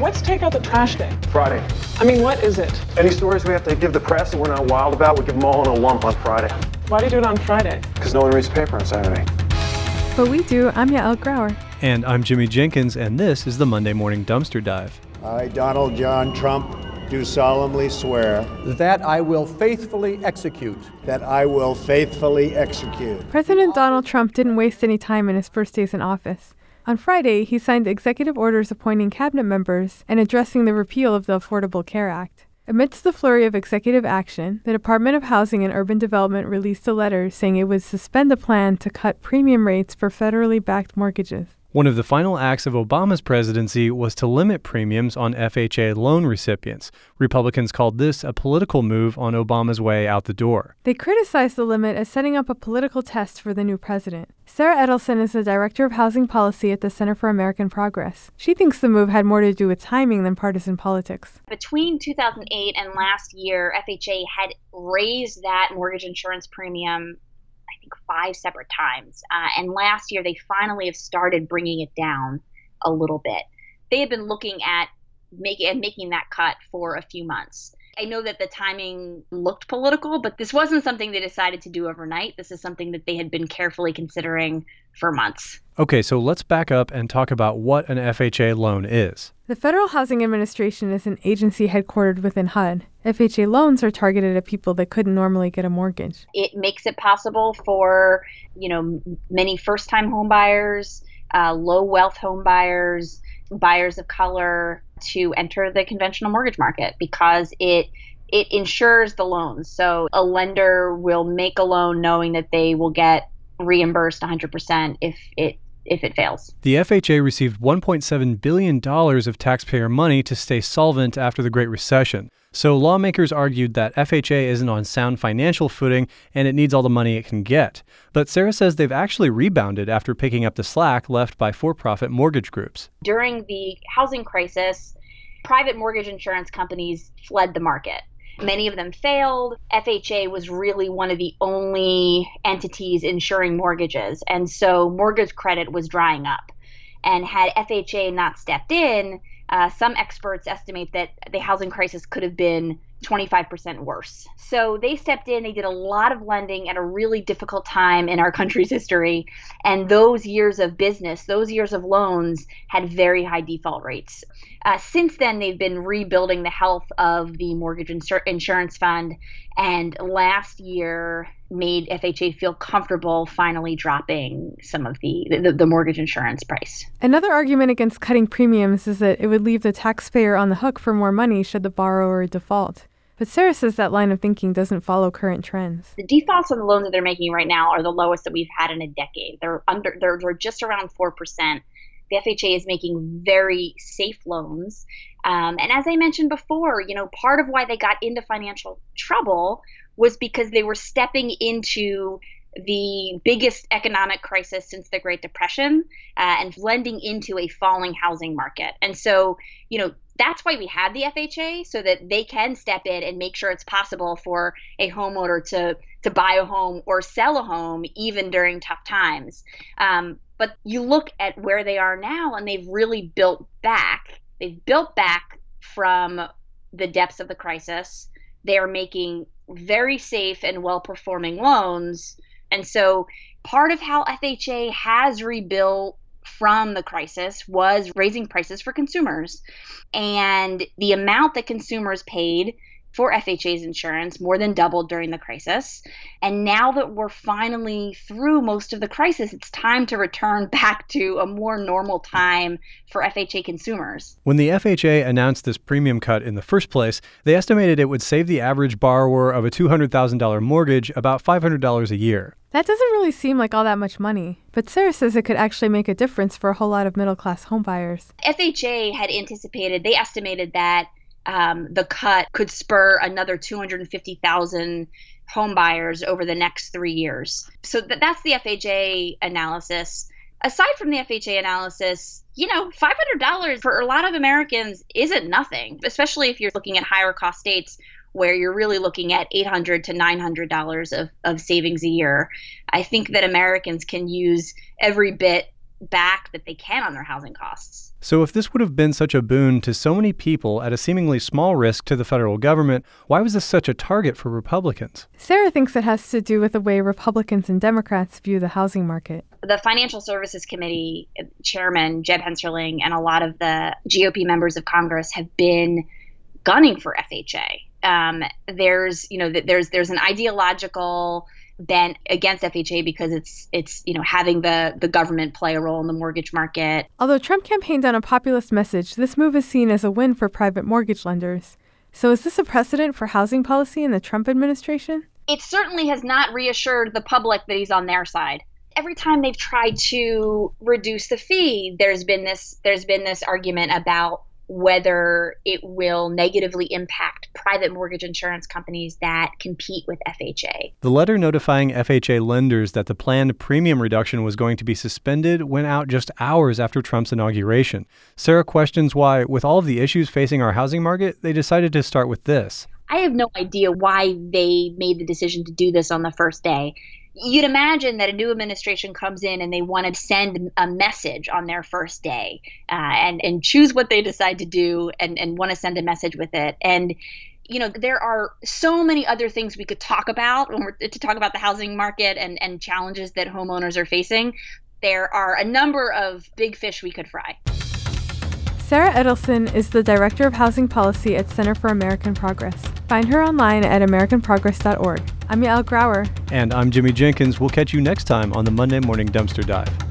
What's take out the trash day? Friday. I mean, what is it? Any stories we have to give the press that we're not wild about, we give them all in a lump on Friday. Why do you do it on Friday? Because no one reads the paper on Saturday. But we do. I'm Yael Grauer. And I'm Jimmy Jenkins, and this is the Monday Morning Dumpster Dive. I, Donald John Trump, do solemnly swear that I will faithfully execute. that I will faithfully execute President Donald Trump didn't waste any time in his first days in office. On Friday, he signed executive orders appointing cabinet members and addressing the repeal of the Affordable Care Act. Amidst the flurry of executive action, the Department of Housing and Urban Development released a letter saying it would suspend a plan to cut premium rates for federally backed mortgages. One of the final acts of Obama's presidency was to limit premiums on FHA loan recipients. Republicans called this a political move on Obama's way out the door. They criticized the limit as setting up a political test for the new president. Sarah Edelman is the director of housing policy at the Center for American Progress. She thinks the move had more to do with timing than partisan politics. between 2008 and last year, FHA had raised that mortgage insurance premium, I think, five separate times. Uh, and last year, they finally have started bringing it down a little bit. They had been looking at making at making that cut for a few months. I know that the timing looked political, but this wasn't something they decided to do overnight. This is something that they had been carefully considering for months. Okay, so let's back up and talk about what an FHA loan is. The Federal Housing Administration is an agency headquartered within HUD. FHA loans are targeted at people that couldn't normally get a mortgage. it makes it possible for you know many first-time homebuyers, uh, low-wealth homebuyers, buyers of color to enter the conventional mortgage market because it it insures the loans. So a lender will make a loan knowing that they will get reimbursed 100% if it if it fails. The FHA received $1.7 billion of taxpayer money to stay solvent after the Great Recession. So lawmakers argued that FHA isn't on sound financial footing and it needs all the money it can get. But Sarah says they've actually rebounded after picking up the slack left by for profit mortgage groups. during the housing crisis, private mortgage insurance companies fled the market. Many of them failed. FHA was really one of the only entities insuring mortgages. And so mortgage credit was drying up. And had FHA not stepped in, uh, some experts estimate that the housing crisis could have been 25% worse. So they stepped in, they did a lot of lending at a really difficult time in our country's history. And those years of business, those years of loans, had very high default rates. Uh, since then, they've been rebuilding the health of the mortgage insur- insurance fund, and last year made FHA feel comfortable finally dropping some of the, the, the mortgage insurance price. Another argument against cutting premiums is that it would leave the taxpayer on the hook for more money should the borrower default. But Sarah says that line of thinking doesn't follow current trends. The defaults on the loans that they're making right now are the lowest that we've had in a decade. They're under they're, they're just around four percent. The FHA is making very safe loans, um, and as I mentioned before, you know, part of why they got into financial trouble was because they were stepping into the biggest economic crisis since the Great Depression uh, and lending into a falling housing market. And so, you know, that's why we had the FHA so that they can step in and make sure it's possible for a homeowner to to buy a home or sell a home even during tough times. Um, but you look at where they are now, and they've really built back. They've built back from the depths of the crisis. They are making very safe and well performing loans. And so part of how FHA has rebuilt from the crisis was raising prices for consumers. And the amount that consumers paid for FHA's insurance more than doubled during the crisis. And now that we're finally through most of the crisis, it's time to return back to a more normal time for FHA consumers. When the FHA announced this premium cut in the first place, they estimated it would save the average borrower of a $200,000 mortgage about $500 a year. That doesn't really seem like all that much money, but Sarah says it could actually make a difference for a whole lot of middle class homebuyers. FHA had anticipated, they estimated that um, the cut could spur another 250,000 home buyers over the next three years. So th- that's the FHA analysis. Aside from the FHA analysis, you know, $500 for a lot of Americans isn't nothing, especially if you're looking at higher cost states where you're really looking at 800 to 900 dollars of, of savings a year. I think that Americans can use every bit back that they can on their housing costs. So, if this would have been such a boon to so many people at a seemingly small risk to the federal government, why was this such a target for Republicans? Sarah thinks it has to do with the way Republicans and Democrats view the housing market. The Financial Services Committee chairman, Jeb Hensarling, and a lot of the GOP members of Congress have been gunning for FHA. Um, there's, you know, there's there's an ideological bent against FHA because it's it's you know having the the government play a role in the mortgage market. Although Trump campaigned on a populist message, this move is seen as a win for private mortgage lenders. So is this a precedent for housing policy in the Trump administration? It certainly has not reassured the public that he's on their side. Every time they've tried to reduce the fee, there's been this there's been this argument about whether it will negatively impact private mortgage insurance companies that compete with FHA. The letter notifying FHA lenders that the planned premium reduction was going to be suspended went out just hours after Trump's inauguration. Sarah questions why, with all of the issues facing our housing market, they decided to start with this. I have no idea why they made the decision to do this on the first day you'd imagine that a new administration comes in and they want to send a message on their first day uh, and and choose what they decide to do and and want to send a message with it. And you know there are so many other things we could talk about when we're to talk about the housing market and and challenges that homeowners are facing. There are a number of big fish we could fry Sarah Edelman is the Director of Housing Policy at Center for American Progress. Find her online at AmericanProgress.org. I'm Yael Grauer. And I'm Jimmy Jenkins. We'll catch you next time on the Monday Morning Dumpster Dive.